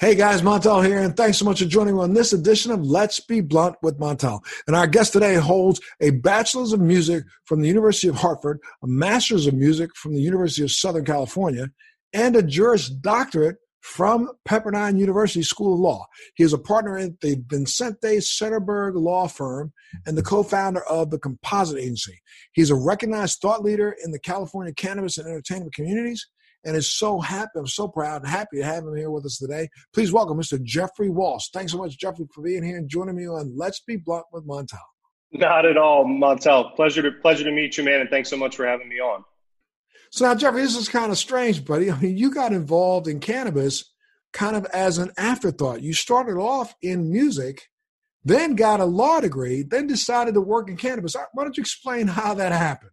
Hey guys, Montel here, and thanks so much for joining me on this edition of Let's Be Blunt with Montel. And our guest today holds a Bachelor's of Music from the University of Hartford, a Master's of Music from the University of Southern California, and a Juris Doctorate from Pepperdine University School of Law. He is a partner at the Vicente Sederberg Law Firm and the co-founder of the Composite Agency. He's a recognized thought leader in the California cannabis and entertainment communities and is so happy. I'm so proud and happy to have him here with us today. Please welcome Mr. Jeffrey Walsh. Thanks so much, Jeffrey, for being here and joining me on Let's Be Blunt with Montel. Not at all, Montel. Pleasure to pleasure to meet you, man, and thanks so much for having me on. So now, Jeffrey, this is kind of strange, buddy. I mean, you got involved in cannabis kind of as an afterthought. You started off in music, then got a law degree, then decided to work in cannabis. Why don't you explain how that happened?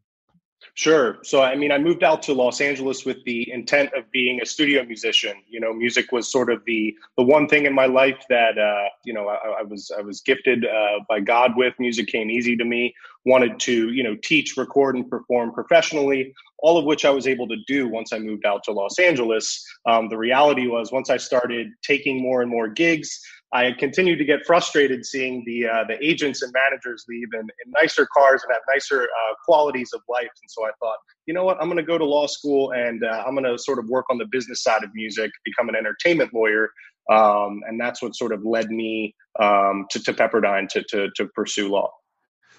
Sure. So, I mean, I moved out to Los Angeles with the intent of being a studio musician. You know, music was sort of the the one thing in my life that uh, you know I, I, was I was gifted uh, by God with. Music came easy to me. Wanted to you know teach, record, and perform professionally. All of which I was able to do once I moved out to Los Angeles. Um, the reality was once I started taking more and more gigs, I continued to get frustrated seeing the uh, the agents and managers leave in, in nicer cars and have nicer uh, qualities of life. And so I thought, you know what, I'm going to go to law school and uh, I'm going to sort of work on the business side of music, become an entertainment lawyer. Um, and that's what sort of led me um, to, to Pepperdine to, to, to pursue law.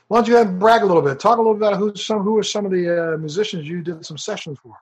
Why don't you brag a little bit? Talk a little bit about who some who are some of the uh, musicians you did some sessions for.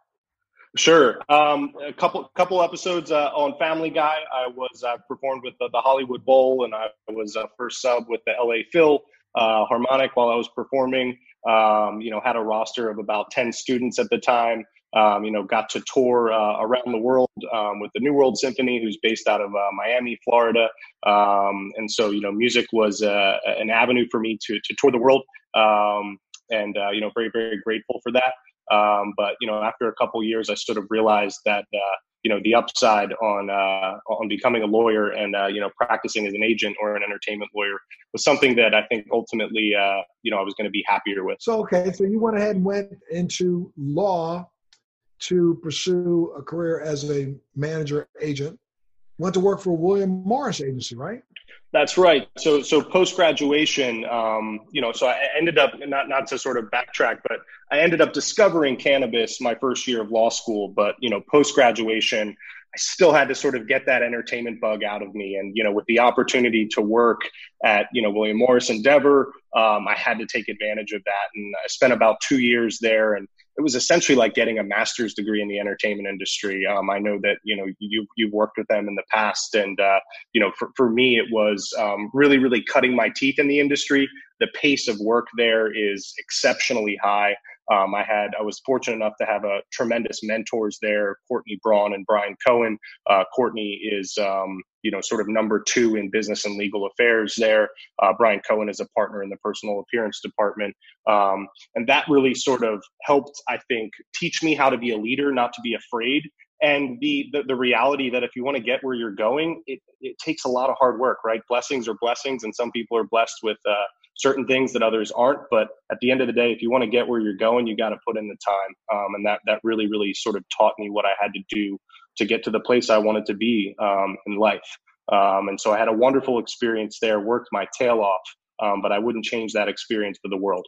Sure. Um, a couple couple episodes uh, on Family Guy. I was uh, performed with the, the, Hollywood Bowl, and I was uh, first sub with the LA Phil uh, Harmonic while I was performing. Um, you know, had a roster of about ten students at the time. Um, you know, got to tour uh, around the world um, with the New World Symphony, who's based out of uh, Miami, Florida. Um, and so, you know, music was an avenue for me to to tour the world. Um, and you know, very very grateful for that. Um, but you know, after a couple years, I sort of realized that uh, you know the upside on uh, on becoming a lawyer and uh, you know practicing as an agent or an entertainment lawyer was something that I think ultimately uh, you know I was going to be happier with. So okay, so you went ahead and went into law to pursue a career as a manager agent. Went to work for William Morris Agency, right? That's right. So, so post graduation, um, you know, so I ended up not not to sort of backtrack, but I ended up discovering cannabis my first year of law school. But you know, post graduation, I still had to sort of get that entertainment bug out of me. And you know, with the opportunity to work at you know William Morris Endeavor, um, I had to take advantage of that. And I spent about two years there, and it was essentially like getting a master's degree in the entertainment industry. Um, I know that you know you you've worked with them in the past, and uh, you know for for me it was um, really really cutting my teeth in the industry. The pace of work there is exceptionally high. Um, I had I was fortunate enough to have a tremendous mentors there, Courtney Braun and Brian Cohen. Uh, Courtney is um, you know sort of number two in business and legal affairs there. Uh, Brian Cohen is a partner in the personal appearance department, um, and that really sort of helped I think teach me how to be a leader, not to be afraid. And the, the, the reality that if you want to get where you're going, it, it takes a lot of hard work, right? Blessings are blessings, and some people are blessed with uh, certain things that others aren't. But at the end of the day, if you want to get where you're going, you got to put in the time. Um, and that that really really sort of taught me what I had to do to get to the place I wanted to be um, in life. Um, and so I had a wonderful experience there. Worked my tail off, um, but I wouldn't change that experience for the world.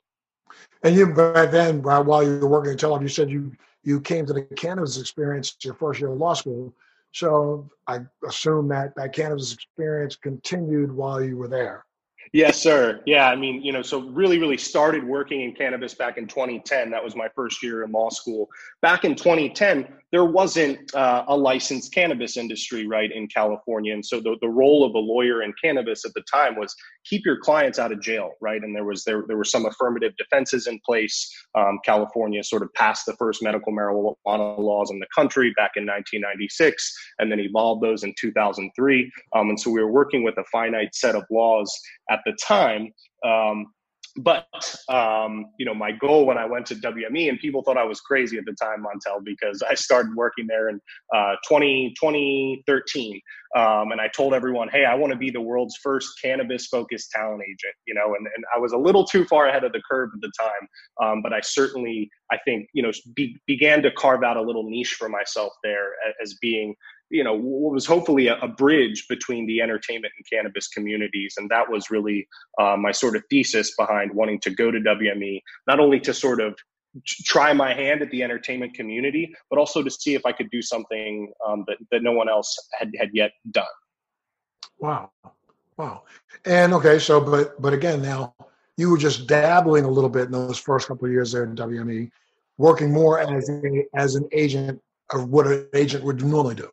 And you back then, while you were working at Telev, you said you you came to the cannabis experience your first year of law school. So I assume that that cannabis experience continued while you were there. Yes, sir. Yeah, I mean, you know, so really, really started working in cannabis back in 2010. That was my first year in law school. Back in 2010, there wasn't uh, a licensed cannabis industry, right, in California. And so the, the role of a lawyer in cannabis at the time was keep your clients out of jail, right? And there was there there were some affirmative defenses in place. Um, California sort of passed the first medical marijuana laws in the country back in 1996, and then evolved those in 2003. Um, and so we were working with a finite set of laws at the time. Um, but um, you know, my goal when I went to WME, and people thought I was crazy at the time, Montel, because I started working there in uh, 20, 2013, um, and I told everyone, "Hey, I want to be the world's first cannabis-focused talent agent." You know, and, and I was a little too far ahead of the curve at the time, um, but I certainly, I think, you know, be, began to carve out a little niche for myself there as being you know what was hopefully a, a, bridge between the entertainment and cannabis communities and that was really uh, my sort of thesis behind wanting to go to wme not only to sort of try my hand at the entertainment community but also to see if i could do something um, that, that no one else had, had yet done. Wow. Wow. And okay so but but again now you were just dabbling a little bit in those first couple of years there in wme working more as a, as an agent of what an agent would normally do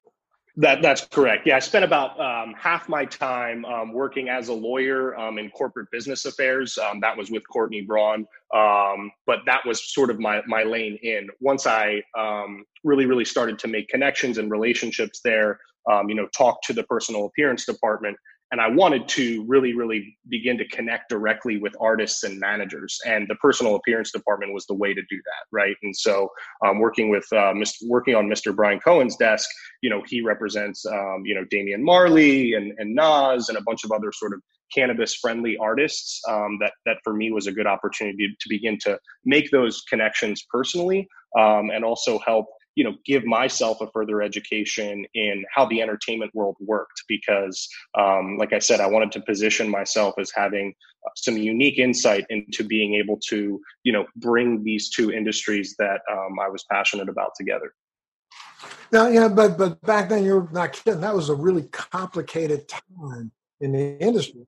that that's correct. Yeah, I spent about um, half my time um, working as a lawyer um, in corporate business affairs. Um, that was with Courtney Braun, um, but that was sort of my my lane in. Once I um, really really started to make connections and relationships there, you know, talk to the personal appearance department, and I wanted to really, really begin to connect directly with artists and managers. And the personal appearance department was the way to do that, right? And so, um, working with uh, Mr. working on Mr. Brian Cohen's desk, you know, he represents, um, you know, Damian Marley and, and Nas and a bunch of other sort of cannabis friendly artists. Um, that that for me was a good opportunity to begin to make those connections personally, um, and also help you know give myself a further education in how the entertainment world worked because um, like i said i wanted to position myself as having uh, some unique insight into being able to you know bring these two industries that um, i was passionate about together. Now yeah but but back then you're not kidding. That was a really complicated time in the industry.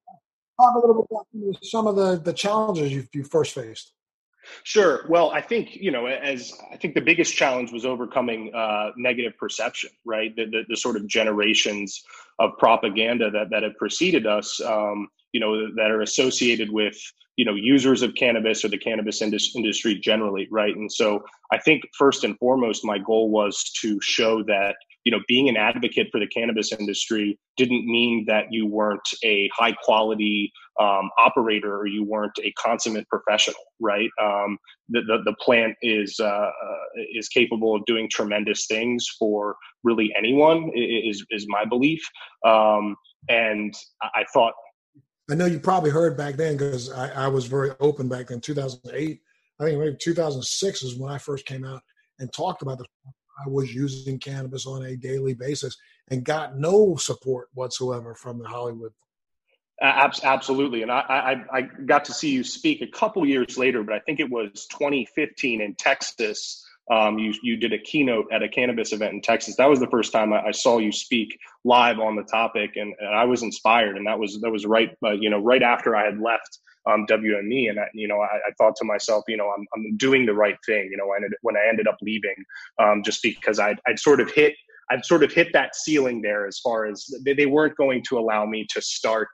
Talk a little bit about some of the the challenges you, you first faced Sure. Well, I think you know, as I think the biggest challenge was overcoming uh, negative perception, right? The, the, the, sort of generations of propaganda that that have preceded us, um, you know, that are associated with you know users of cannabis or the cannabis industry generally, right? And so, I think first and foremost, my goal was to show that you know being an advocate for the cannabis industry didn't mean that you weren't a high quality um, operator or you weren't a consummate professional right um, the, the, the, plant is uh, uh, is capable of doing tremendous things for really anyone is is my belief um, and i thought i know you probably heard back then because I, I was very open back in 2008 i think maybe 2006 is when i first came out and talked about the I was using cannabis on a daily basis and got no support whatsoever from the Hollywood. Absolutely, and I, I, I got to see you speak a couple years later, but I think it was 2015 in Texas. Um, you you did a keynote at a cannabis event in Texas. That was the first time I, I saw you speak live on the topic, and, and, I was inspired. And that was that was right, uh, you know, right after I had left um, WME. And I, you know, I, I, thought to myself, you know, I'm, I'm doing the right thing. You know, I ended, when I ended up leaving, um, just because I'd, I'd sort of hit, I'd sort of hit that ceiling there as far as they, they weren't going to allow me to start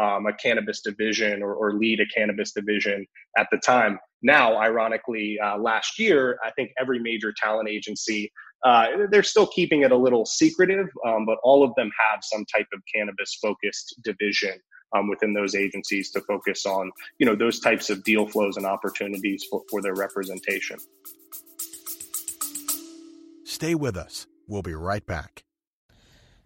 um, a cannabis division or, or, lead a cannabis division at the time. Now, ironically, uh, last year, I think every major talent agency uh, they're still keeping it a little secretive, um, but all of them have some type of cannabis focused division um, within those agencies to focus on you know those types of deal flows and opportunities for, for their representation. Stay with us. We'll be right back.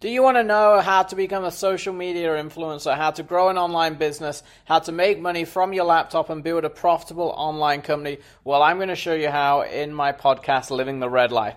Do you want to know how to become a social media influencer, how to grow an online business, how to make money from your laptop and build a profitable online company? Well, I'm going to show you how in my podcast, Living the Red Life.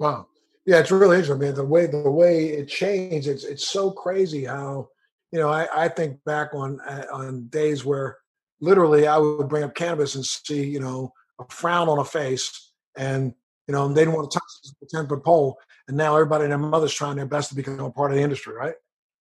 Wow. Yeah, it's really interesting. I mean, the way the way it changed, it's it's so crazy how, you know, I, I think back on uh, on days where literally I would bring up cannabis and see, you know, a frown on a face, and you know, they didn't want to touch the ten foot pole, and now everybody and their mother's trying their best to become a part of the industry, right?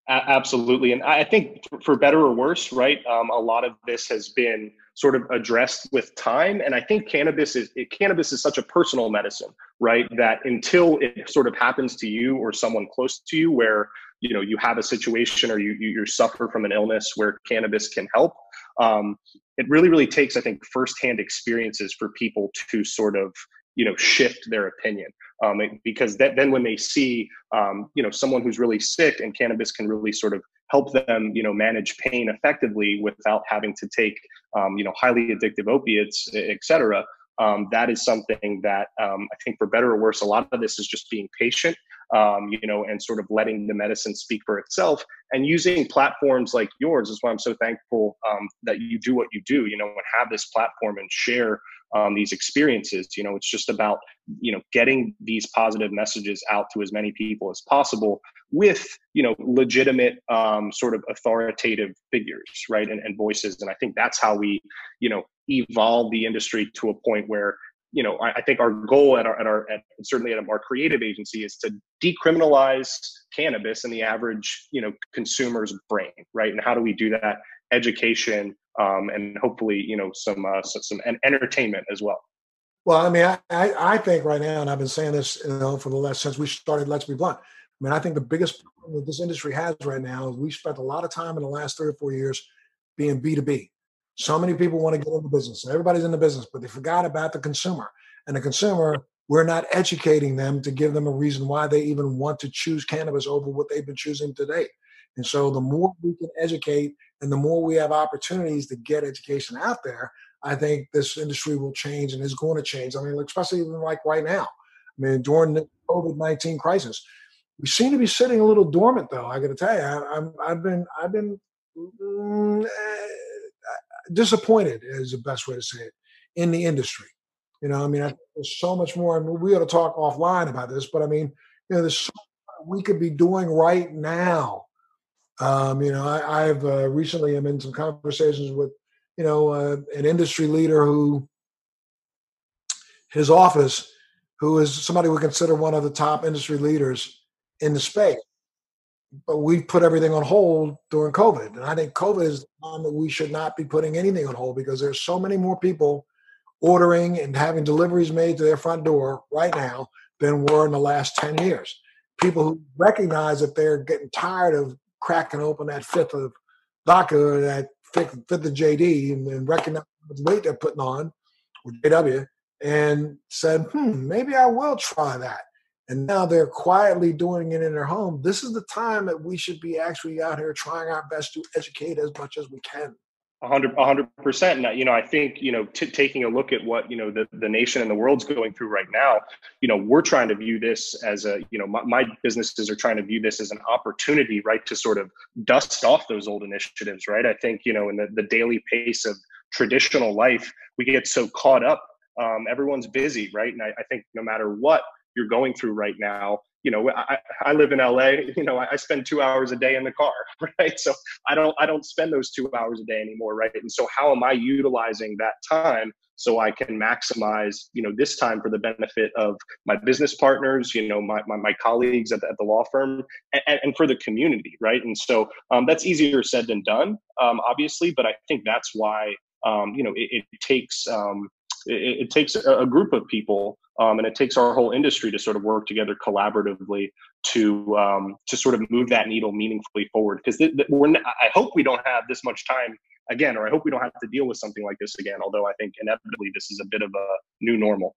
Absolutely, and I think for better or worse, right? Um, a lot of this has been sort of addressed with time, and I think cannabis is it, cannabis is such a personal medicine, right? That until it sort of happens to you or someone close to you, where you know you have a situation or you you, you suffer from an illness where cannabis can help, um, it really really takes I think firsthand experiences for people to sort of you know shift their opinion um, because that, then when they see um, you know someone who's really sick and cannabis can really sort of help them you know manage pain effectively without having to take um, you know highly addictive opiates et cetera um, that is something that um, I think, for better or worse, a lot of this is just being patient, um, you know, and sort of letting the medicine speak for itself, and using platforms like yours is why I'm so thankful um, that you do what you do, you know, and have this platform and share um, these experiences. You know, it's just about you know getting these positive messages out to as many people as possible with you know legitimate um, sort of authoritative figures, right, and, and voices. And I think that's how we you know evolve the industry to a point where you know I, I think our goal at our at our at, certainly at our creative agency is to decriminalize cannabis in the average you know consumer's brain, right? And how do we do that? Education um, and hopefully you know some uh, some, some entertainment as well. Well, I mean, I, I think right now, and I've been saying this, you know, for the last since we started. Let's be blunt. I mean, I think the biggest problem that this industry has right now is we spent a lot of time in the last three or four years being B two B. So many people want to get into business. Everybody's in the business, but they forgot about the consumer. And the consumer, we're not educating them to give them a reason why they even want to choose cannabis over what they've been choosing today. And so the more we can educate and the more we have opportunities to get education out there, I think this industry will change and is going to change. I mean, especially even like right now. I mean, during the COVID nineteen crisis, we seem to be sitting a little dormant, though. I got to tell you, I, have been I've been mm, eh, disappointed is the best way to say it in the industry. You know, I mean, I, there's so much more. I mean, we ought to talk offline about this, but I mean, you know, there's so we could be doing right now. Um, you know, I, have uh, recently am in some conversations with, you know, uh, an industry leader who his office, who is somebody we consider one of the top industry leaders in the space but we put everything on hold during COVID. And I think COVID is the time that we should not be putting anything on hold because there's so many more people ordering and having deliveries made to their front door right now than were in the last 10 years. People who recognize that they're getting tired of cracking open that fifth of vodka or that fifth, fifth of JD and, and recognize the weight they're putting on, or JW, and said, hmm, maybe I will try that and now they're quietly doing it in their home. This is the time that we should be actually out here trying our best to educate as much as we can. A hundred, a hundred percent. And you know, I think you know, t- taking a look at what you know the the nation and the world's going through right now. You know, we're trying to view this as a you know, my, my businesses are trying to view this as an opportunity, right, to sort of dust off those old initiatives, right. I think you know, in the the daily pace of traditional life, we get so caught up. Um, everyone's busy, right? And I, I think no matter what, you're going through right now. You know I, I live in la you know I, spend two hours a day in the car right? So i don't i don't spend those two hours a day anymore right? And so how am i utilizing that time so i can maximize you know this time for the benefit of my business partners you know my, my, my colleagues at the, at the law firm and, and, for the community right? And so um, that's easier said than done um, obviously but i think that's why um, you know it, it takes um, it, it, takes a, group of people um, and it takes our whole industry to sort of work together collaboratively to um, to sort of move that needle meaningfully forward. Because th- th- I hope we don't have this much time again, or I hope we don't have to deal with something like this again. Although I think inevitably this is a bit of a new normal.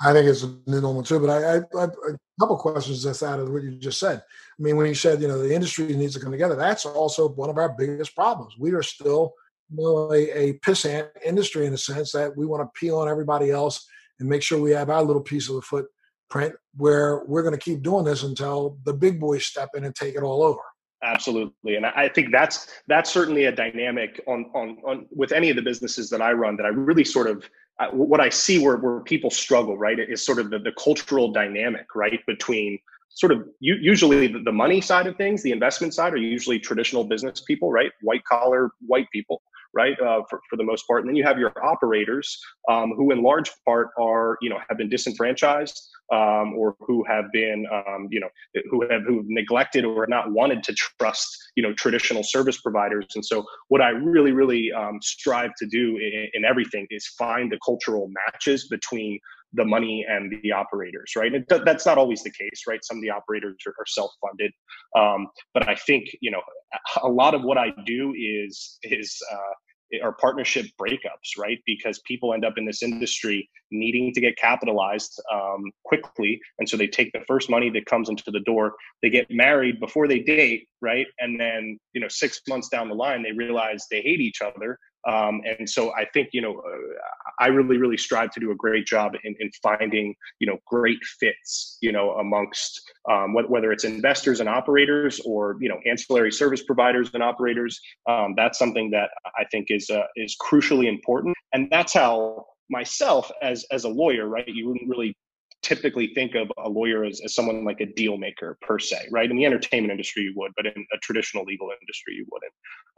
I think it's a new normal too. But I, I, I a couple questions just out of what you just said. I mean, when you said you know the industry needs to come together, that's also one of our biggest problems. We are still you know, a, a pissant industry in the sense that we want to peel on everybody else and make sure we have our little piece of the footprint where we're going to keep doing this until the big boys step in and take it all over. Absolutely and i think that's that's certainly a dynamic on on, on with any of the businesses that i run that i really sort of what i see where, where people struggle right is sort of the, the cultural dynamic right between sort of usually the money side of things the investment side are usually traditional business people right white collar white people right? Uh, for, for the most part. And then you have your operators um, who in large part are, you know, have been disenfranchised um, or who have been, um, you know, who have who have neglected or not wanted to trust, you know, traditional service providers. And so what I really, really um, strive to do in, in everything is find the cultural matches between the money and the operators, right? And that's not always the case, right? Some of the operators are, are self-funded, um, but I think you know a lot of what I do is is uh, are partnership breakups, right? Because people end up in this industry needing to get capitalized um, quickly, and so they take the first money that comes into the door. They get married before they date, right? And then you know, six months down the line, they realize they hate each other. Um, and so I think you know, uh, I really, really strive to do a great job in, in finding you know great fits, you know, amongst um, whether it's investors and operators or you know ancillary service providers and operators. Um, that's something that I think is uh, is crucially important, and that's how myself as as a lawyer, right? You wouldn't really typically think of a lawyer as, as someone like a deal maker per se, right? In the entertainment industry, you would, but in a traditional legal industry, you wouldn't.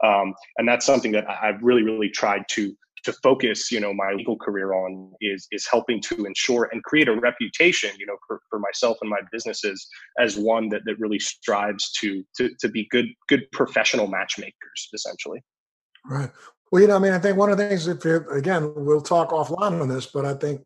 Um, and that's something that I've really, really tried to to focus, you know, my legal career on is is helping to ensure and create a reputation, you know, for, for myself and my businesses as one that, that really strives to, to to be good good professional matchmakers, essentially. Right. Well, you know, I mean, I think one of the things, if you, again, we'll talk offline on this, but I think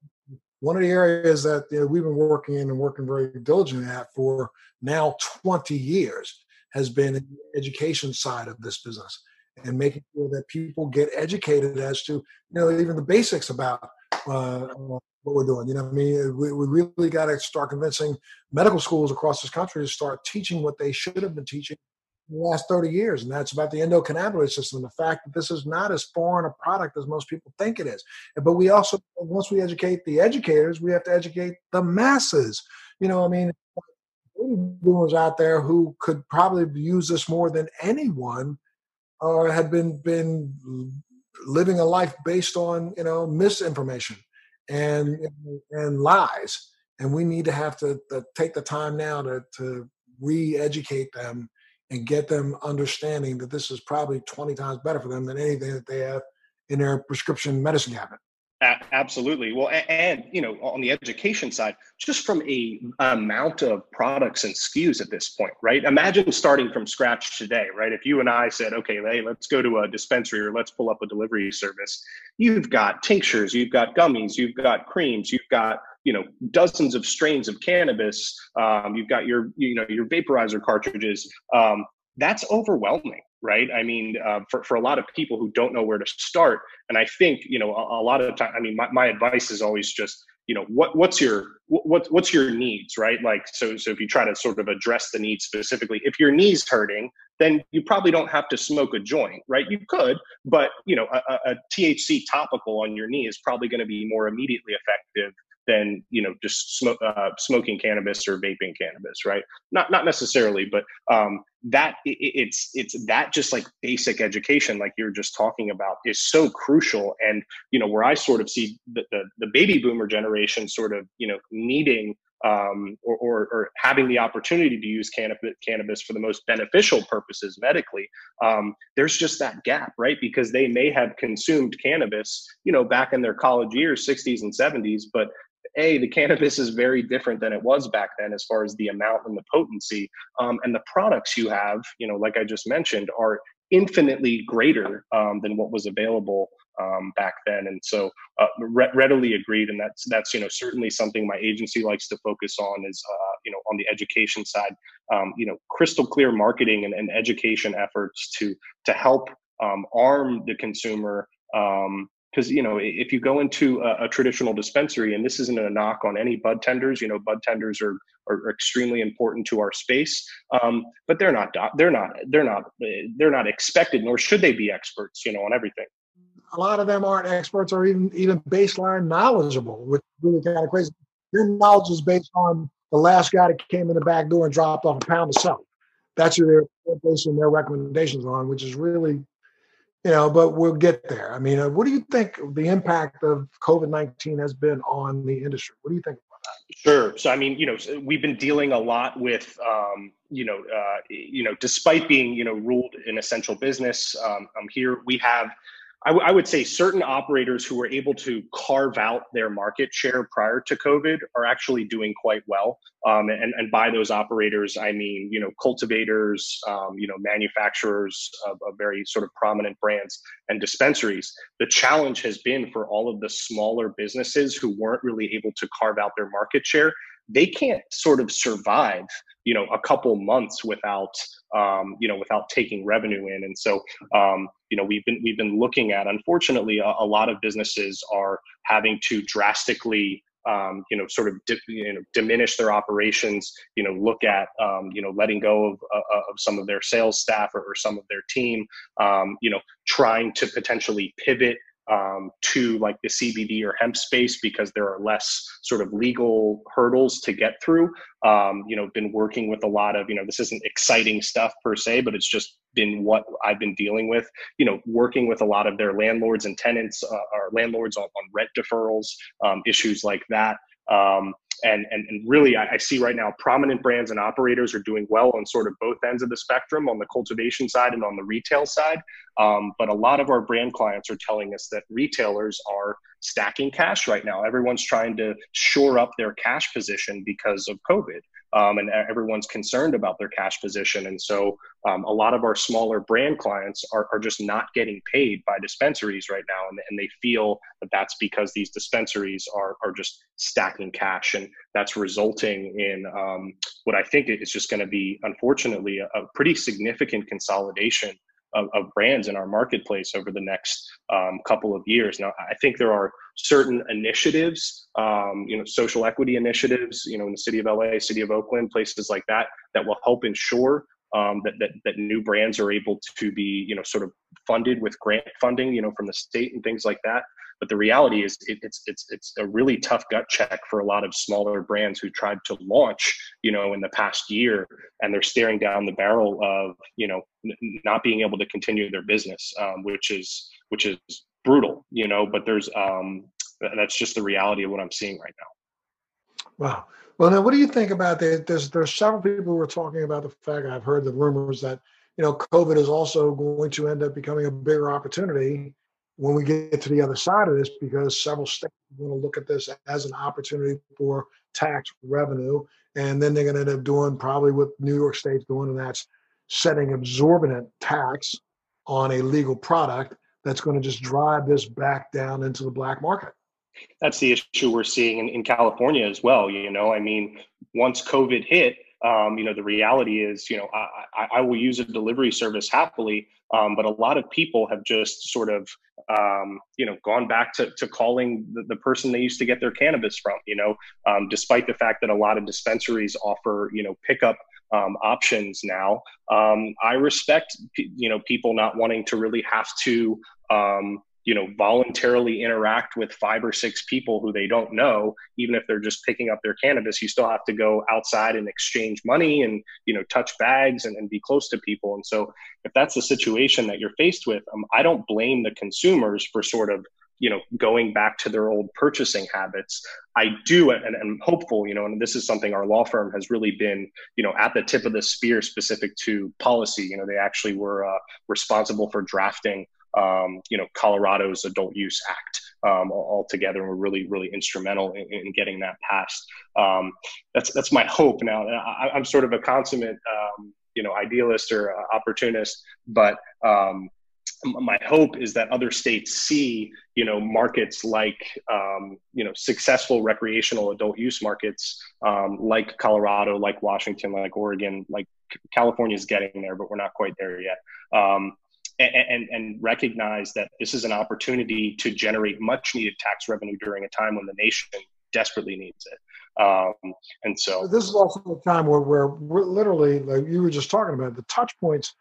one of the areas that you know, we've been working in and working very diligently at for now 20 years has been the education side of this business and making sure that people get educated as to you know even the basics about uh, what we're doing. You know, I mean, we, we really got to start convincing medical schools across this country to start teaching what they should have been teaching the last 30 years, and that's about the endocannabinoid system, the fact that this is not as foreign a product as most people think it is. But we also, once we educate the educators, we have to educate the masses. You know, I mean, boomers out there who could probably use this more than anyone uh, had been been living a life based on you know misinformation and and lies and we need to have to, to take the time now to to re-educate them and get them understanding that this is probably 20 times better for them than anything that they have in their prescription medicine cabinet. Absolutely. Well, and, you know, on the education side, just from a amount of products and SKUs at this point, right? Imagine starting from scratch today, right? If you and I said, okay, hey, let's go to a dispensary or let's pull up a delivery service. You've got tinctures, you've got gummies, you've got creams, you've got you know dozens of strains of cannabis um, you've got your you know your vaporizer cartridges um, that's overwhelming right? I mean uh, for, for a lot of people who don't know where to start and i think you know a, a lot of time i mean my, my advice is always just you know what what's your what what's your needs right? Like so so if you try to sort of address the needs specifically if your knees hurting then you probably don't have to smoke a joint right? You could but you know a, a thc topical on your knee is probably going to be more immediately effective than you know just smoke, uh, smoking cannabis or vaping cannabis, right? Not not necessarily, but um, that it, it's it's that just like basic education, like you're just talking about, is so crucial. And you know where I sort of see the the, the baby boomer generation sort of you know needing um, or, or, or, having the opportunity to use cannabis, cannabis for the most beneficial purposes medically, um, there's just that gap, right? Because they may have consumed cannabis, you know, back in their college years, 60s and 70s, but a the cannabis is very different than it was back then as far as the amount and the potency um, and the products you have you know like i just mentioned are infinitely greater um, than what was available um, back then. And so uh, re- readily agreed and that's that's you know certainly something my agency likes to focus on is uh, you know on the education side um, you know crystal clear marketing and, and education efforts to to help um, arm the consumer um, because you know if you go into a, a, traditional dispensary and this isn't a knock on any bud tenders you know bud tenders are are extremely important to our space um, but they're not they're not they're not they're not expected nor should they be experts you know on everything. A lot of them aren't experts or even even baseline knowledgeable which is really kind of crazy. Your knowledge is based on the last guy that came in the back door and dropped off a pound of soap that's who they're their recommendations on which is really you know, but we'll get there. I mean, uh, what do you think the impact of COVID 19 has been on the industry? What do you think about that? Sure. So, I mean, you know, we've been dealing a lot with, um, you know, uh, you know, despite being, you know, ruled an essential business, um, I'm here. We have I, w- I would say certain operators who were able to carve out their market share prior to COVID are actually doing quite well. Um, and, and by those operators, I mean, you know, cultivators, um, you know, manufacturers of, of, very sort of prominent brands and dispensaries. The challenge has been for all of the smaller businesses who weren't really able to carve out their market share they can't sort of survive you know a couple months without um, you know without taking revenue in and so um, you know we've been we've been looking at unfortunately a, a lot of businesses are having to drastically um, you know, sort of di- you know, diminish their operations. You know, look at um, you know letting go of, uh, of some of their sales staff or, or some of their team. Um, you know, trying to potentially pivot um, to like the CBD or hemp space because there are less sort of legal hurdles to get through. Um, you know, been working with a lot of, you know, this isn't exciting stuff per se, but it's just been what I've been dealing with, you know, working with a lot of their landlords and tenants uh, or landlords on, on rent deferrals, um, issues like that. Um, and, and, and really I, I, see right now prominent brands and operators are doing well on sort of both ends of the spectrum on the cultivation side and on the retail side. Um, but a lot of our brand clients are telling us that retailers are stacking cash right now. Everyone's trying to shore up their cash position because of covid um, and everyone's concerned about their cash position. And so um, a lot of our smaller brand clients are, are just not getting paid by dispensaries right now. And, and they feel that that's because these dispensaries are, are just stacking cash. And that's resulting in um, what I think is just going to be, unfortunately, a, a pretty significant consolidation of, of brands in our marketplace over the next um, couple of years. Now, I think there are certain initiatives, um, you know, social equity initiatives, you know, in the city of LA, city of Oakland, places like that, that will help ensure um, that, that, that new brands are able to be, you know, sort of funded with grant funding, you know, from the state and things like that. But the reality is, it, it's it's it's a really tough gut check for a lot of smaller brands who tried to launch, you know, in the past year, and they're staring down the barrel of, you know, n- not being able to continue their business, um, which is which is brutal, you know. But there's um, that's just the reality of what I'm seeing right now. Wow. Well, now, what do you think about that? There's there's several people who are talking about the fact I've heard the rumors that you know COVID is also going to end up becoming a bigger opportunity when we get to the other side of this, because several states are going to look at this as an opportunity for tax revenue, and then they're going to end up doing probably what New York State's doing, and that's setting exorbitant tax on a legal product that's going to just drive this back down into the black market. That's the issue we're seeing in, in California as well. You know, I mean, once COVID hit, um, you know, the reality is, you know, I, I, will use a delivery service happily, um, but a lot of people have just sort of, um, you know, gone back to, to calling the, the, person they used to get their cannabis from, you know, um, despite the fact that a lot of dispensaries offer, you know, pickup um, options now. Um, I respect, you know, people not wanting to really have to, you know voluntarily interact with five or six people who they don't know even if they're just picking up their cannabis you still have to go outside and exchange money and you know touch bags and, and be close to people. And so if that's the situation that you're faced with um, i don't blame the consumers for sort of you know going back to their old purchasing habits. I do and, i'm hopeful you know and this is something our law firm has really been you know at the tip of the spear specific to policy. You know they actually were uh, responsible for drafting um, you know, Colorado's Adult Use Act um, altogether, and we're really, really instrumental in, in getting that passed. Um, that's that's my hope. Now, I, am sort of a consummate, um, you know, idealist or uh, opportunist, but um, my hope is that other states see, you know, markets like, um, you know, successful recreational adult use markets like Colorado, like Washington, like Oregon, like California is getting there, but we're not quite there yet. Um, and, and, recognize that this is an opportunity to generate much needed tax revenue during a time when the nation desperately needs it. Um, and so this is also a time where, where we're literally, like you were just talking about, the touch points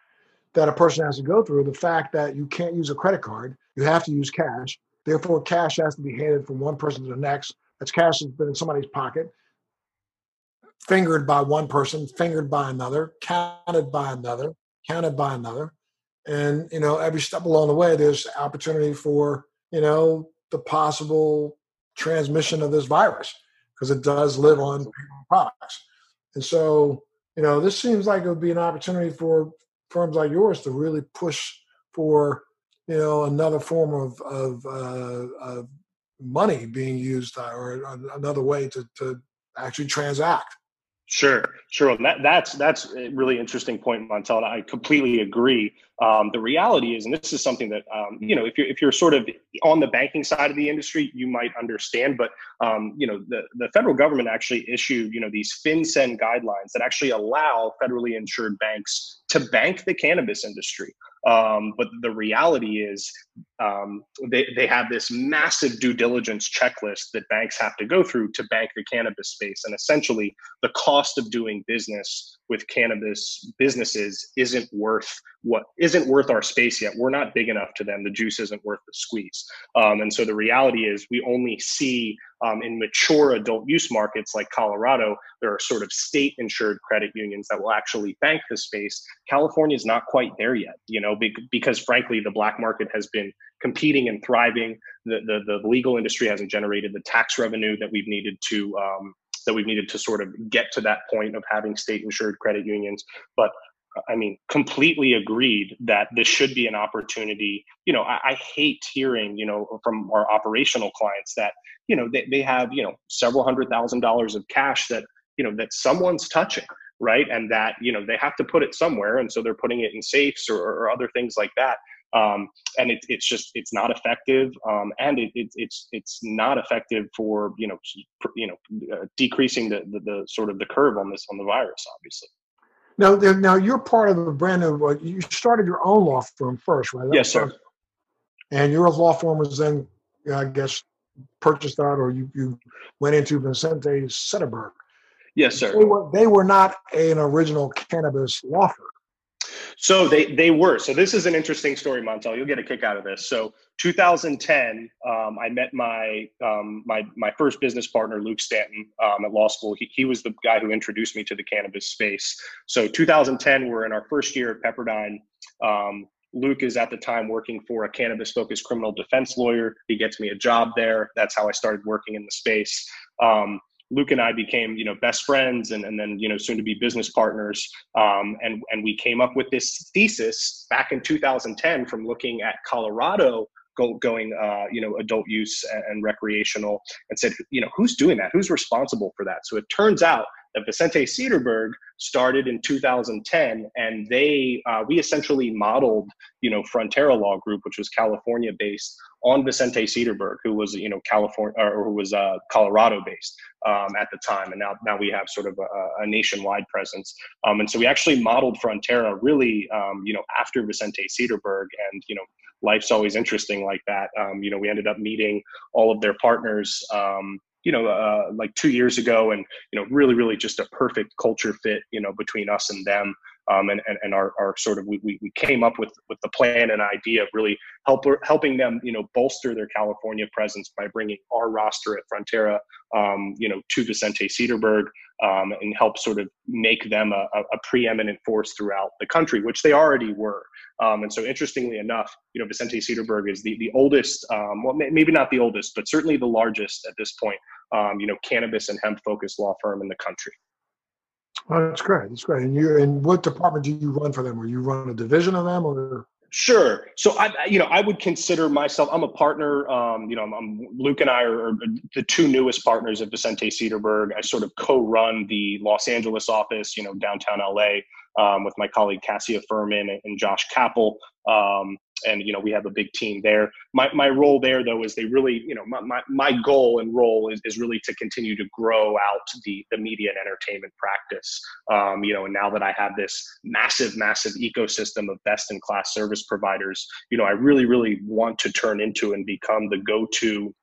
that a person has to go through, the fact that you can't use a credit card, you have to use cash. Therefore, cash has to be handed from one person to the next. That's cash that's been in somebody's pocket, fingered by one person, fingered by another, counted by another, counted by another and you know every step along the way there's opportunity for you know the possible transmission of this virus because it does live on products. And so you know this seems like it would be an opportunity for firms like yours to really push for you know another form of of, uh, of money being used uh, or another way to, to actually transact Sure, sure. That, that's that's a really interesting point, Montel. and I completely agree. Um, the reality is, and this is something that um, you know, if you're if you're sort of on the banking side of the industry, you might understand. But um, you know, the the federal government actually issued you know these FinCEN guidelines that actually allow federally insured banks to bank the cannabis industry. Um, but the reality is, um, they, they have this massive due diligence checklist that banks have to go through to bank the cannabis space. And essentially, the cost of doing business with cannabis businesses isn't worth what isn't worth our space yet. We're not big enough to them. The juice isn't worth the squeeze. Um, and so the reality is, we only see um, in mature adult use markets like Colorado, there are sort of state insured credit unions that will actually bank the space. California is not quite there yet, you know, because frankly, the black market has been competing and thriving. The, the, the legal industry hasn't generated the tax revenue that we've needed to um, that we've needed to sort of get to that point of having state insured credit unions. But I mean, completely agreed that this should be an opportunity. You know, I, I, hate hearing, you know, from our operational clients that, you know, they, they have, you know, several hundred thousand dollars of cash that, you know, that someone's touching, right? And that, you know, they have to put it somewhere. And so they're putting it in safes or, or other things like that. Um, and it, it's just, it's not effective. Um, and it, it, it's, it's not effective for, you know, you know, uh, decreasing the, the, the sort of the curve on this, on the virus, obviously. Now, now you're part of a brand new. You started your own law firm first, right? That yes, sir. And your law firm was then, I guess, purchased out, or you, you went into Vicente Sederberg. Yes, sir. They were, they were not an original cannabis law firm. So they they were. So this is an interesting story, Montel. You'll get a kick out of this. So 2010, um, I met my um, my my first business partner, Luke Stanton, um, at law school. He, he was the guy who introduced me to the cannabis space. So 2010, we're in our first year at Pepperdine. Um, Luke is at the time working for a cannabis focused criminal defense lawyer. He gets me a job there. That's how I started working in the space. Um, Luke and I became, you know, best friends and, and then, you know, soon to be business partners. Um, and, and we came up with this thesis back in 2010 from looking at Colorado go, going, uh, you know, adult use and, recreational and said, you know, who's doing that? Who's responsible for that? So it turns out that Vicente Sederberg started in 2010, and they uh, we essentially modeled you know Frontera Law Group, which was California based, on Vicente Sederberg, who was you know California or who was uh, Colorado based um, at the time, and now now we have sort of a, a nationwide presence. Um, and so we actually modeled Frontera really um, you know after Vicente Sederberg, and you know life's always interesting like that. Um, you know we ended up meeting all of their partners um, you know, uh, like two years ago, and you know, really, really just a perfect culture fit, you know, between us and them, um, and, and and our, our sort of we, we came up with with the plan and idea of really help helping them, you know, bolster their California presence by bringing our roster at Frontera, um, you know, to Vicente Sederberg, um, and help sort of make them a, a preeminent force throughout the country, which they already were. Um, and so, interestingly enough, you know, Vicente Sederberg is the, the oldest, um, well, maybe not the oldest, but certainly the largest at this point, um, you know, cannabis and hemp focused law firm in the country. Oh, that's great. That's great. And you, and what department do you run for them? Or you run a division of them, or? Sure. So I, you know, I would consider myself. I'm a partner. Um, you know, I'm, I'm, Luke and I are the two newest partners of Vicente Sederberg. I sort of co-run the Los Angeles office. You know, downtown LA um, with my colleague Cassia Furman and, Josh Kappel. Um, and you know we have a big team there. My, my role there though is they really you know my, my, my goal and role is, is really to continue to grow out the the media and entertainment practice. Um, you know and now that i have this massive massive ecosystem of best in class service providers you know i really really want to turn into and become the go-to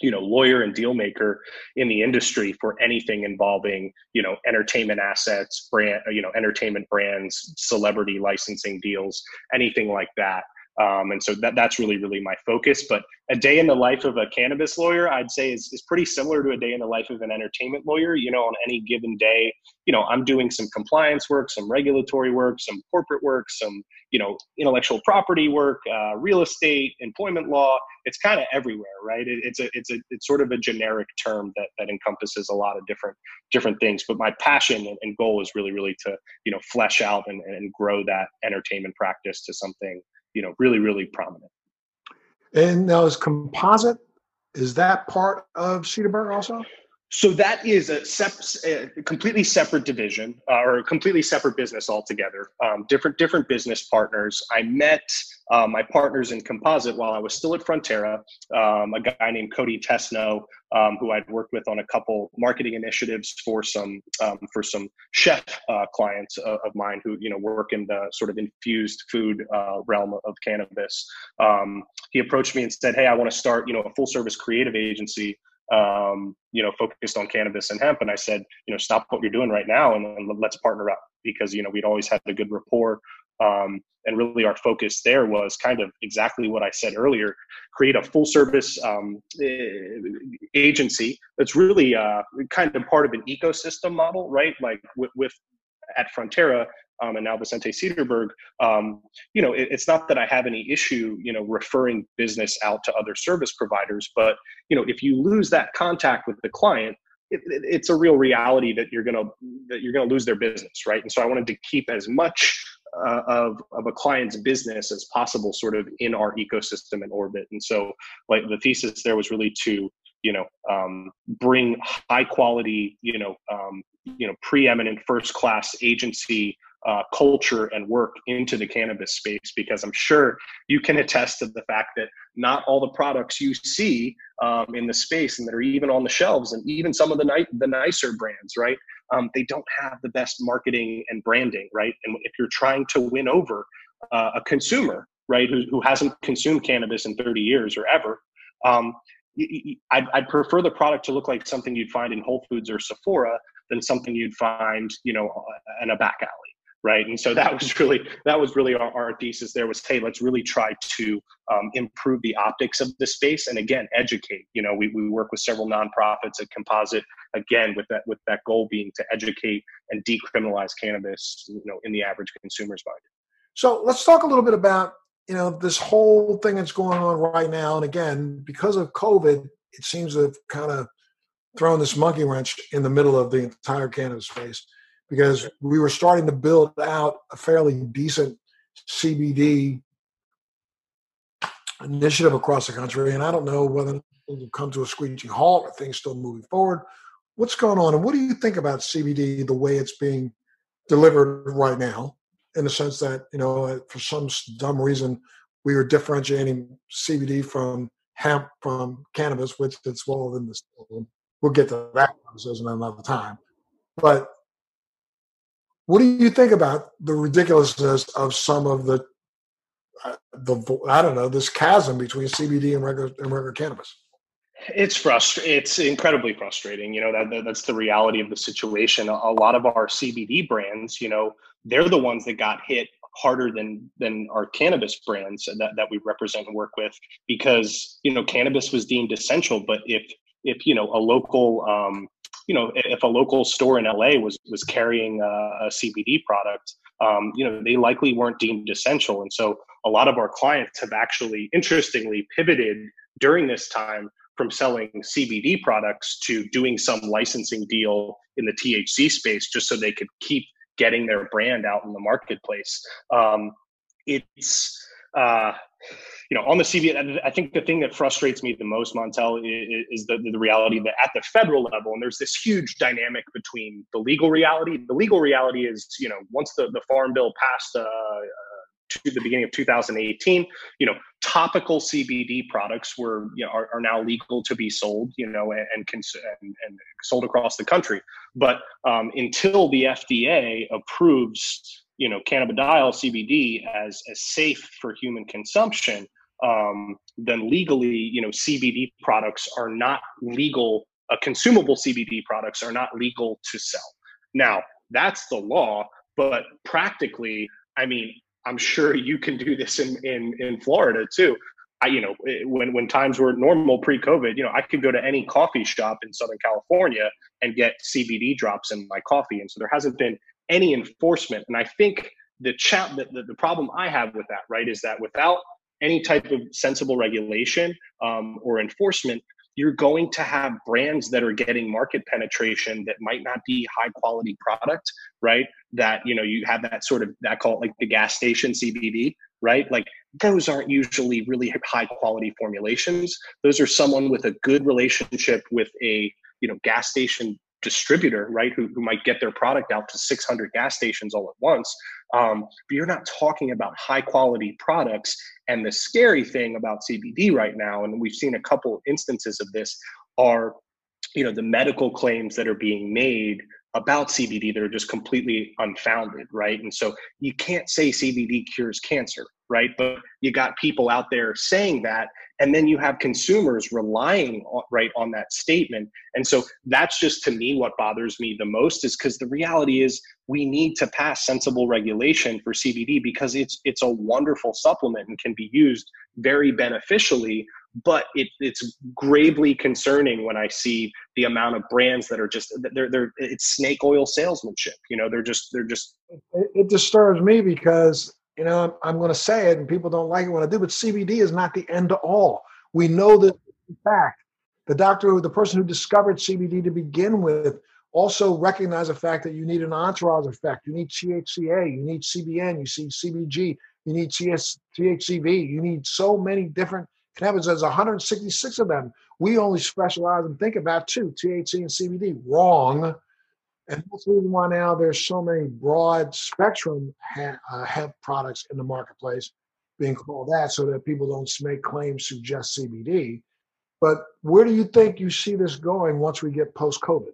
you know lawyer and deal maker in the industry for anything involving you know entertainment assets brand you know entertainment brands celebrity licensing deals anything like that um, and so that, that's really, really my focus. But a day in the life of a cannabis lawyer, I'd say is, is pretty similar to a day in the life of an entertainment lawyer. You know, on any given day, you know, I'm doing some compliance work, some regulatory work, some corporate work, some, you know, intellectual property work, uh, real estate, employment law. It's kind of everywhere, right? It, it's a, it's a, it's sort of a generic term that, that encompasses a lot of different, different things. But my passion and, and goal is really, really to, you know, flesh out and, and grow that entertainment practice to something you know really really prominent. And now is composite is that part of Sederberg also? So that is a, sep- a completely separate division uh, or a completely separate business altogether. Um, different different business partners. I met uh, my partners in Composite while I was still at Frontera. Um, a guy named Cody Tesno, um, who I'd worked with on a couple marketing initiatives for some um, for some chef uh, clients of, of, mine who you know work in the sort of infused food uh, realm of cannabis. Um, he approached me and said, "Hey, I want to start you know a full service creative agency." Um, you know, focused on cannabis and hemp. And I said, you know, stop what you're doing right now and, and let's partner up because, you know, we'd always had a good rapport. Um, and really our focus there was kind of exactly what I said earlier, create a full service um, agency that's really uh, kind of part of an ecosystem model, right? Like with, with at Frontera, um, and now Vicente Sederberg, um, you know, it, it's not that I have any issue, you know, referring business out to other service providers, but you know, if you lose that contact with the client, it, it, it's a real reality that you're gonna that you're gonna lose their business, right? And so I wanted to keep as much uh, of of a client's business as possible, sort of in our ecosystem and orbit. And so, like the thesis there was really to you know um, bring high quality, you know, um, you know, preeminent first class agency uh, culture and work into the cannabis space because I'm sure you can attest to the fact that not all the products you see um, in the space and that are even on the shelves and even some of the ni- the nicer brands, right? Um, they don't have the best marketing and branding, right? And if you're trying to win over uh, a consumer, right, who, who hasn't consumed cannabis in 30 years or ever, um, I'd, I'd, prefer the product to look like something you'd find in Whole Foods or Sephora than something you'd find, you know, in a back alley right? And so that was really that was really our, our thesis there was hey let's really try to um, improve the optics of the space and again educate you know we, we work with several nonprofits at composite again with that with that goal being to educate and decriminalize cannabis you know in the average consumer's mind. So let's talk a little bit about you know this whole thing that's going on right now. And again because of covid it seems to have kind of thrown this monkey wrench in the middle of the entire cannabis space because we were starting to build out a fairly decent CBD initiative across the country. And I don't know whether it will come to a screeching halt or things still moving forward. What's going on? And what do you think about CBD, the way it's being delivered right now, in the sense that, you know, for some dumb reason, we were differentiating CBD from hemp from cannabis, which it's well within the system. We'll get to that conversation another time. But what do you think about the ridiculousness of some of the uh, the I don't know this chasm between CBD and regular and regular cannabis? It's frustrating. It's incredibly frustrating. You know that, that's the reality of the situation. A lot of our CBD brands, you know, they're the ones that got hit harder than than our cannabis brands that, that we represent and work with because you know cannabis was deemed essential but if if you know a local um, you know, if a local store in LA was was carrying a, a CBD product, um, you know, they likely weren't deemed essential, and so a lot of our clients have actually, interestingly, pivoted during this time from selling CBD products to doing some licensing deal in the THC space, just so they could keep getting their brand out in the marketplace. Um, it's uh, you know, on the CB, I think the thing that frustrates me the most, Montel, is the, the reality that at the federal level, and there's this huge dynamic between the legal reality. The legal reality is, you know, once the, the Farm Bill passed uh, to the beginning of 2018, you know, topical CBD products were, you know, are, are now legal to be sold, you know, and, and, and, and sold across the country. But um, until the FDA approves you know cannabidiol CBD as as safe for human consumption, um, then legally, you know, CBD products are not legal. Uh, consumable CBD products are not legal to sell. Now that's the law, but practically, I mean, I'm sure you can do this in in in Florida too. I, you know, when when times were normal pre-COVID, you know, I could go to any coffee shop in Southern California and get CBD drops in my coffee, and so there hasn't been any enforcement. And I think the chat the, the, the problem I have with that, right, is that without any type of sensible regulation um, or enforcement, you're going to have brands that are getting market penetration that might not be high quality product, right? That you know you have that sort of that call it like the gas station CBD, right? Like those aren't usually really high quality formulations. Those are someone with a good relationship with a you know gas station distributor, right, who, who might get their product out to 600 gas stations all at once. Um, but you're not talking about high quality products. And the scary thing about CBD right now, and we've seen a couple instances of this, are you know the medical claims that are being made about CBD that are just completely unfounded, right? And so you can't say CBD cures cancer, right? But you got people out there saying that, and then you have consumers relying on, right on that statement and so that's just to me what bothers me the most is because the reality is we need to pass sensible regulation for cbd because it's it's a wonderful supplement and can be used very beneficially but it, it's gravely concerning when I see the amount of brands that are just they're they're it's snake oil salesmanship. You know, they're just they're just. It, it disturbs me because you know, I'm, I'm going to say it and people don't like it when I do, but CBD is not the end all. We know that, in fact, the doctor, the person who discovered CBD to begin with, also recognized the fact that you need an entourage effect. You need THCA, you need CBN, you see CBG, you need TS, THCV, you need so many different cannabinoids. There's 166 of them. We only specialize and think about two, THC and CBD. Wrong. And that's the reason why now there's so many broad spectrum ha- uh, hemp products in the marketplace being called that so that people don't make claims to just CBD. But where do you think you see this going once we get post COVID?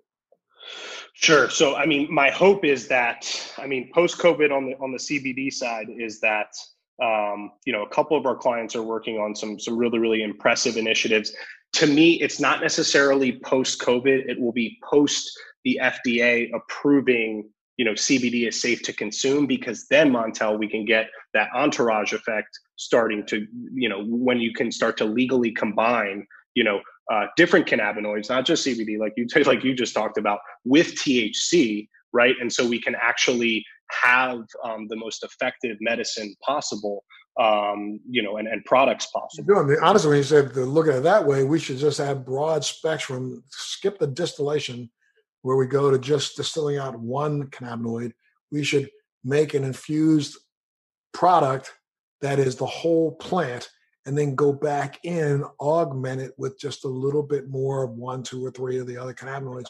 Sure. So, I mean, my hope is that, I mean, post COVID on the on the CBD side is that, um, you know, a couple of our clients are working on some some really really impressive initiatives. To me, it's not necessarily post COVID; it will be post the FDA approving you know CBD is safe to consume because then Montel we can get that entourage effect starting to you know when you can start to legally combine you know uh, different cannabinoids not just CBD like you like you just talked about with THC right and so we can actually have um, the most effective medicine possible um, you know, and, and products possible. I mean, honestly, when you said look at it that way, we should just have broad spectrum, skip the distillation, where we go to just distilling out one cannabinoid, we should make an infused product that is the whole plant and then go back in, augment it with just a little bit more of one, two, or three of the other cannabinoids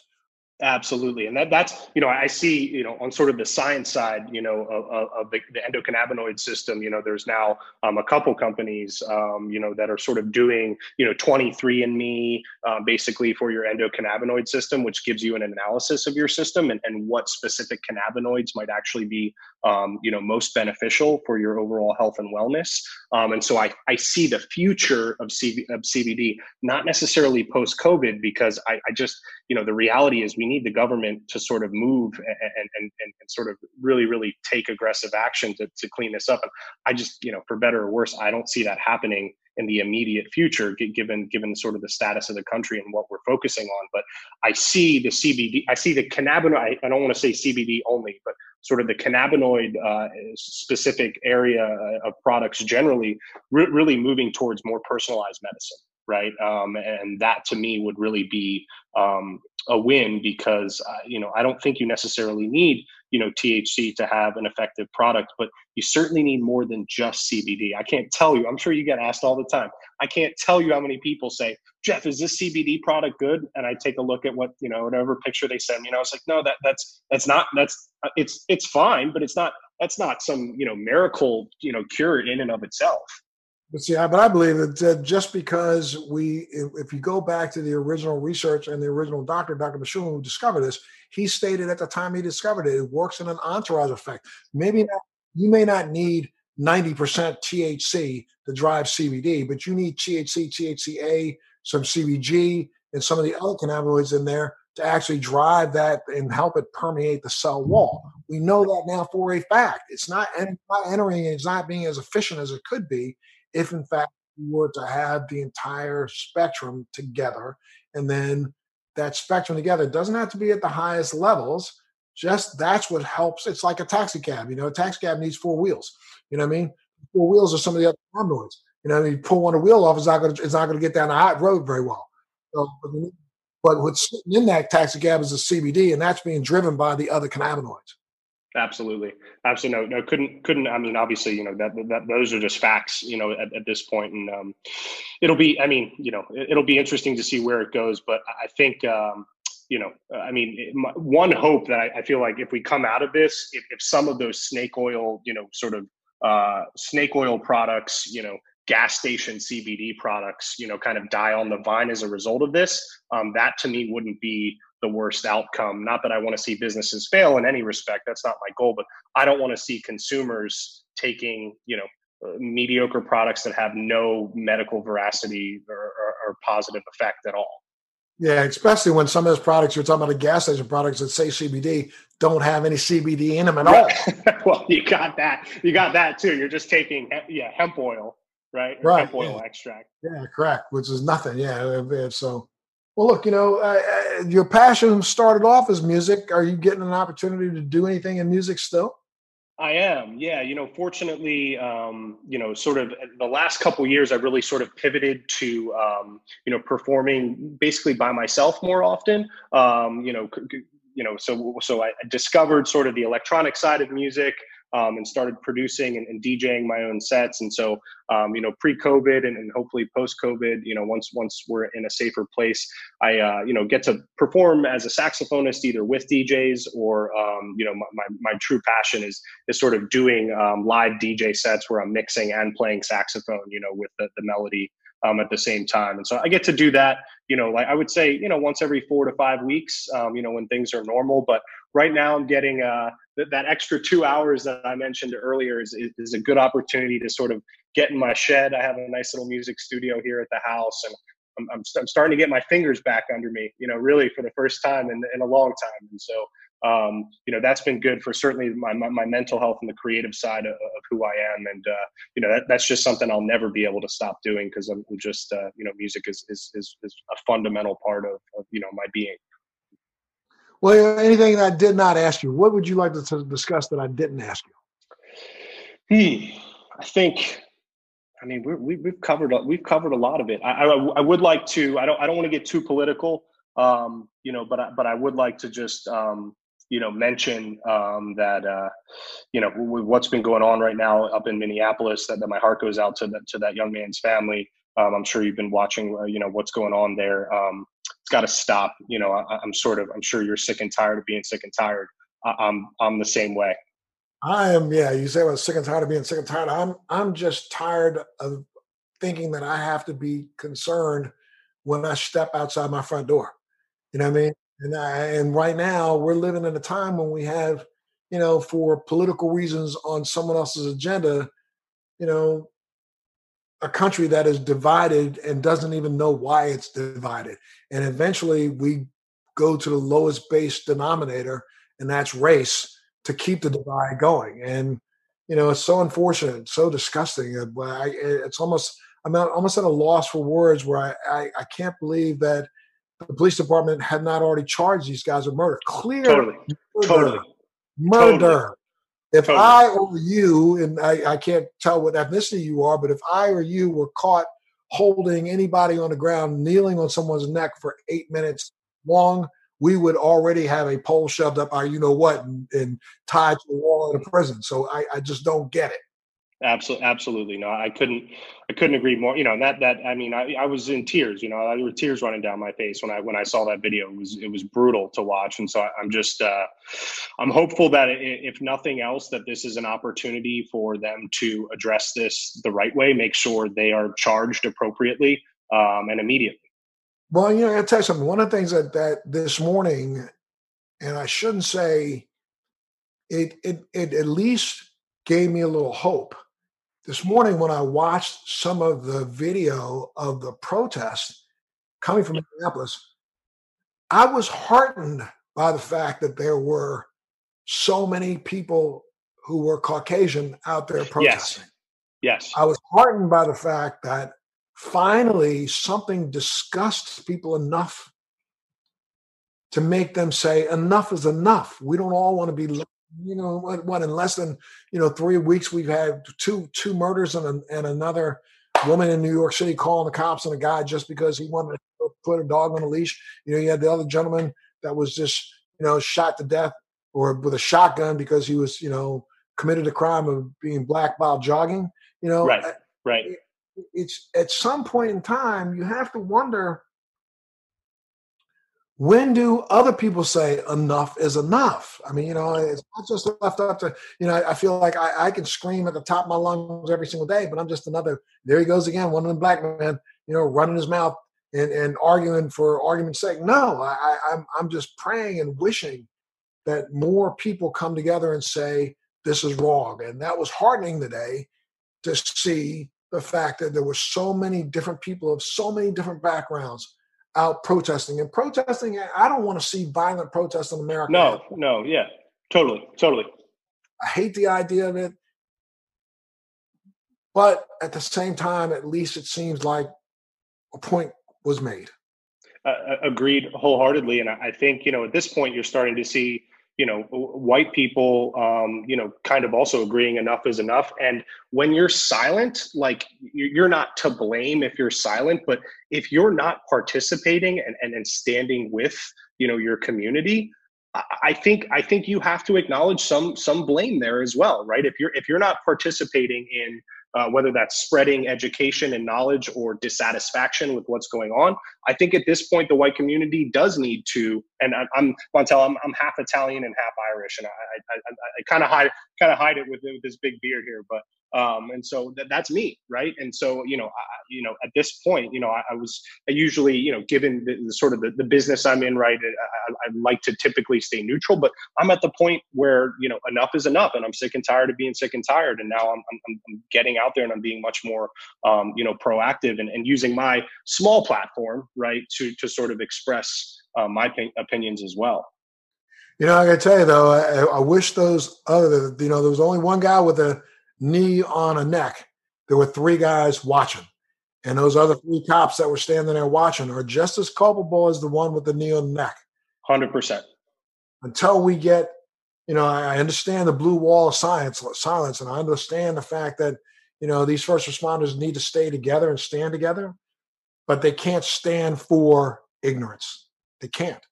Absolutely, and that that's you know I see you know on sort of the science side you know of, of the, the, endocannabinoid system you know there's now um, a couple companies um, you know that are sort of doing you know 23andMe uh, basically for your endocannabinoid system, which gives you an analysis of your system and, and what specific cannabinoids might actually be um, you know most beneficial for your overall health and wellness. Um, and so I I see the future of, CV, of CBD not necessarily post COVID because I, I just you know the reality is we need the government to sort of move and, and, and, and sort of really, really take aggressive action to, to clean this up. And I just, you know, for better or worse, I don't see that happening in the immediate future, given given sort of the status of the country and what we're focusing on. But I see the CBD, I see the cannabinoid. I don't want to say CBD only, but sort of the cannabinoid uh, specific area of products generally, re- really moving towards more personalized medicine right? Um, and that to me would really be um, a win because uh, you know I don't think you necessarily need you know THC to have an effective product, but you certainly need more than just CBD. I can't tell you. I'm sure you get asked all the time. I can't tell you how many people say, "Jeff, is this CBD product good?" And I take a look at what you know whatever picture they send You and I was like, "No, that that's that's not that's it's it's fine, but it's not that's not some you know miracle you know cure in and of itself." But see, I, but I believe that just because we, if, if, you go back to the original research and the original doctor, Dr. Bashum, who discovered this, he stated at the time he discovered it, it works in an entourage effect. Maybe not, you may not need 90% THC to drive CBD, but you need THC, THCA, some CBG, and some of the other cannabinoids in there to actually drive that and help it permeate the cell wall. We know that now for a fact. It's not, not entering, it's not being as efficient as it could be if in fact you were to have the entire spectrum together and then that spectrum together doesn't have to be at the highest levels just that's what helps. It's like a taxi cab you know a taxi cab needs four wheels you know what i mean? Four wheels are some of the other cannabinoids you know I mean, you pull one wheel off it's not going to it's not going to get down the hot road very well. So, but what's in that taxi cab is the cbd and that's being driven by the other cannabinoids Absolutely, absolutely. No, no, couldn't, couldn't. I mean, obviously, you know that, that those are just facts, you know, at, at this point, and um, it'll be. I mean, you know, it, will be interesting to see where it goes. But I think, um, you know, I mean, one hope that I, I, feel like if we come out of this, if, if some of those snake oil, you know, sort of uh, snake oil products, you know, gas station CBD products, you know, kind of die on the vine as a result of this, um, that to me wouldn't be the worst outcome. Not that I want to see businesses fail in any respect. That's not my goal, but I don't want to see consumers taking, you know, uh, mediocre products that have no medical veracity or, or, or, positive effect at all. Yeah, especially when some of those products you're talking about, the gas station products that say CBD don't have any CBD in them at all. well, you got that. You got that too. You're just taking yeah hemp oil, right? Or right. Oil yeah. extract. Yeah, correct. Which is nothing. Yeah. So well, look, you know, uh, uh, your passion started off as music. Are you getting an opportunity to do anything in music still? I am, yeah. You know, fortunately, um, you know, sort of the last couple years, I've really sort of pivoted to, um, you know, performing basically by myself more often. Um, you know, you know, so so I discovered sort of the electronic side of music um, and started producing and, and, DJing my own sets. And so, um, you know, pre-COVID and, and hopefully post-COVID, you know, once once we're in a safer place, I uh, you know get to perform as a saxophonist either with DJs or um, you know my, my, my, true passion is is sort of doing um, live DJ sets where I'm mixing and playing saxophone, you know, with the, the melody um, at the same time. And so I get to do that, you know, like I would say, you know, once every four to five weeks, um, you know, when things are normal. But right now I'm getting uh, th- that extra two hours that I mentioned earlier is, is a good opportunity to sort of get in my shed. I have a nice little music studio here at the house and I'm, I'm, I'm starting to get my fingers back under me, you know, really for the first time in, in a long time. And so, um, you know, that's been good for certainly my, my, my, mental health and the creative side of, of who I am. And, uh, you know, that, that's just something I'll never be able to stop doing because I'm just, uh, you know, music is, is, is, is, a fundamental part of, of, you know, my being. Well, anything that I did not ask you, what would you like to discuss that I didn't ask you? Hmm. I think, I mean, we have covered we've covered a lot of it. I, I, I, would like to. I don't. I don't want to get too political, um, you know. But I, but I would like to just um, you know mention um, that uh, you know what's been going on right now up in Minneapolis. That, that my heart goes out to that to that young man's family. Um, I'm sure you've been watching, uh, you know, what's going on there. Um, it's got to stop. You know, I, am sort of, I'm sure you're sick and tired of being sick and tired. I, I'm, I'm the same way. I am. Yeah, you say I was sick and tired of being sick and tired. I'm, I'm just tired of thinking that I have to be concerned when I step outside my front door. You know what I mean? And I, and right now we're living in a time when we have, you know, for political reasons on someone else's agenda, you know, a country that is divided and doesn't even know why it's divided. And eventually we go to the lowest base denominator, and that's race to keep the divide going. And, you know, it's so unfortunate, so disgusting. Uh, I, it's almost, I'm almost at a loss for words where I, I, I, can't believe that the police department had not already charged these guys with murder. Clear totally. murder. Totally. Murder. Totally. If totally. I or you, and I, I can't tell what ethnicity you are, but if I or you were caught holding anybody on the ground, kneeling on someone's neck for eight minutes long, we would already have a pole shoved up our you know what and, and tied to the wall in the prison. So I, I just don't get it. Absolutely, absolutely. No, I couldn't, I couldn't agree more. You know, that, that, I mean, I, I was in tears, you know, there were tears running down my face when I, when I saw that video, it was, it was brutal to watch. And so I, am just, uh, I'm hopeful that if nothing else, that this is an opportunity for them to address this the right way, make sure they are charged appropriately um, and immediately. Well, you know, I'll tell you something. One of the things that, that this morning, and I shouldn't say it, it, it at least gave me a little hope this morning when I watched some of the video of the protest coming from Minneapolis, I was heartened by the fact that there were so many people who were Caucasian out there protesting. Yes. yes. I was heartened by the fact that finally something disgusts people enough to make them say enough is enough. We don't all want to be you know what, what in less than you know three weeks we've had two two murders and, a, and another woman in new york city calling the cops on a guy just because he wanted to put a dog on a leash you know you had the other gentleman that was just you know shot to death or with a shotgun because he was, you know, committed a crime of being black while jogging. You know, right, uh, right. It's at some point in time you have to wonder when do other people say enough is enough? I mean, you know, it's not just left up to, you know, I feel like I, I, can scream at the top of my lungs every single day, but I'm just another, there he goes again, one of them black men, you know, running his mouth and, and arguing for argument's sake. No, I, I'm, I'm just praying and wishing that more people come together and say, this is wrong. And that was heartening today to see the fact that there were so many different people of so many different backgrounds out protesting. And protesting, I don't want to see violent protests in America. No, no, yeah, totally, totally. I hate the idea of it. But at the same time, at least it seems like a point was made. Uh, agreed wholeheartedly. And I think, you know, at this point, you're starting to see you know white people um, you know kind of also agreeing enough is enough and when you're silent like you're not to blame if you're silent but if you're not participating and, and, and standing with you know your community I think I think you have to acknowledge some some blame there as well, right? If you're if you're not participating in uh, whether that's spreading education and knowledge or dissatisfaction with what's going on. I think at this point, the white community does need to, and I, I'm Montel, I'm, I'm half Italian and half Irish, and I, I, I, I kind of hide kind of hide it with, with this big beard here, but um, and so th- that's me right? And so you know I, you know at this point you know i, I was I usually you know given the, the sort of the, the, business i'm in right I, I, like to typically stay neutral but i'm at the point where you know enough is enough and i'm sick and tired of being sick and tired and now i'm, I'm, I'm getting out there and i'm being much more um, you know proactive and, and using my small platform right to to sort of express uh, my opinions as well. You know i gotta tell you though I, I wish those other you know there was only one guy with a knee on a neck, there were three guys watching. And those other three cops that were standing there watching are just as culpable as the one with the knee on the neck. 100%. Until we get, you know, I understand the blue wall of science, silence, and I understand the fact that, you know, these first responders need to stay together and stand together, but they can't stand for ignorance. They can't.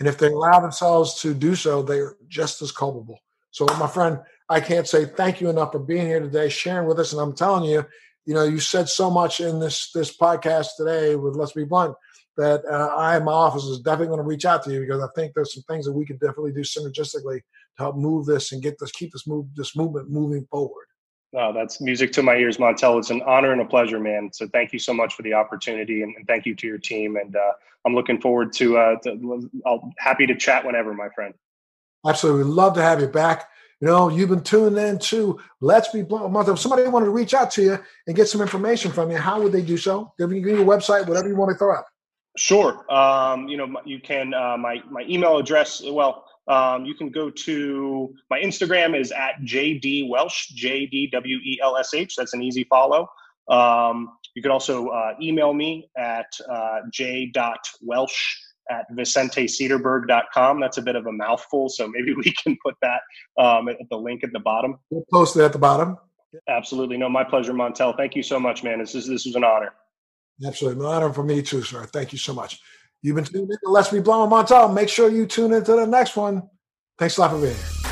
And if they allow themselves to do so, they're just as culpable. So, my friend, I can't say thank you enough for being here today, sharing with us. And I'm telling you, you know, you said so much in this this podcast today with Let's Be Blunt that uh, I and my office is definitely going to reach out to you because I think there's some things that we could definitely do synergistically to help move this and get this keep this move this movement moving forward. Oh, that's music to my ears, Montel. It's an honor and a pleasure, man. So thank you so much for the opportunity, and, and thank you to your team. And uh, I'm looking forward to. Uh, to I'll happy to chat whenever, my friend. Absolutely, We'd love to have you back. You know, you've been tuning in to Let's Be Blunt. Mother. If somebody wanted to reach out to you and get some information from you, how would they do so? Give me your website, whatever you want to throw out. Sure. Um, you know, you can, uh, my, my email address, well, um, you can go to my Instagram is at JD Welsh, J D W E L S H. That's an easy follow. Um, you can also uh, email me at uh, j.welsh at vicentesederberg.com. That's a bit of a mouthful, so maybe we can put that um, at the link at the bottom. We'll post it at the bottom. Absolutely. No, my pleasure, Montel. Thank you so much, man. This is this was an honor. Absolutely. An honor for me too, sir. Thank you so much. You've been tuning in to Let's Be Blunt Montel. Make sure you tune into the next one. Thanks a lot for being here.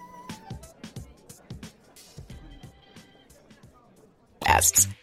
podcasts.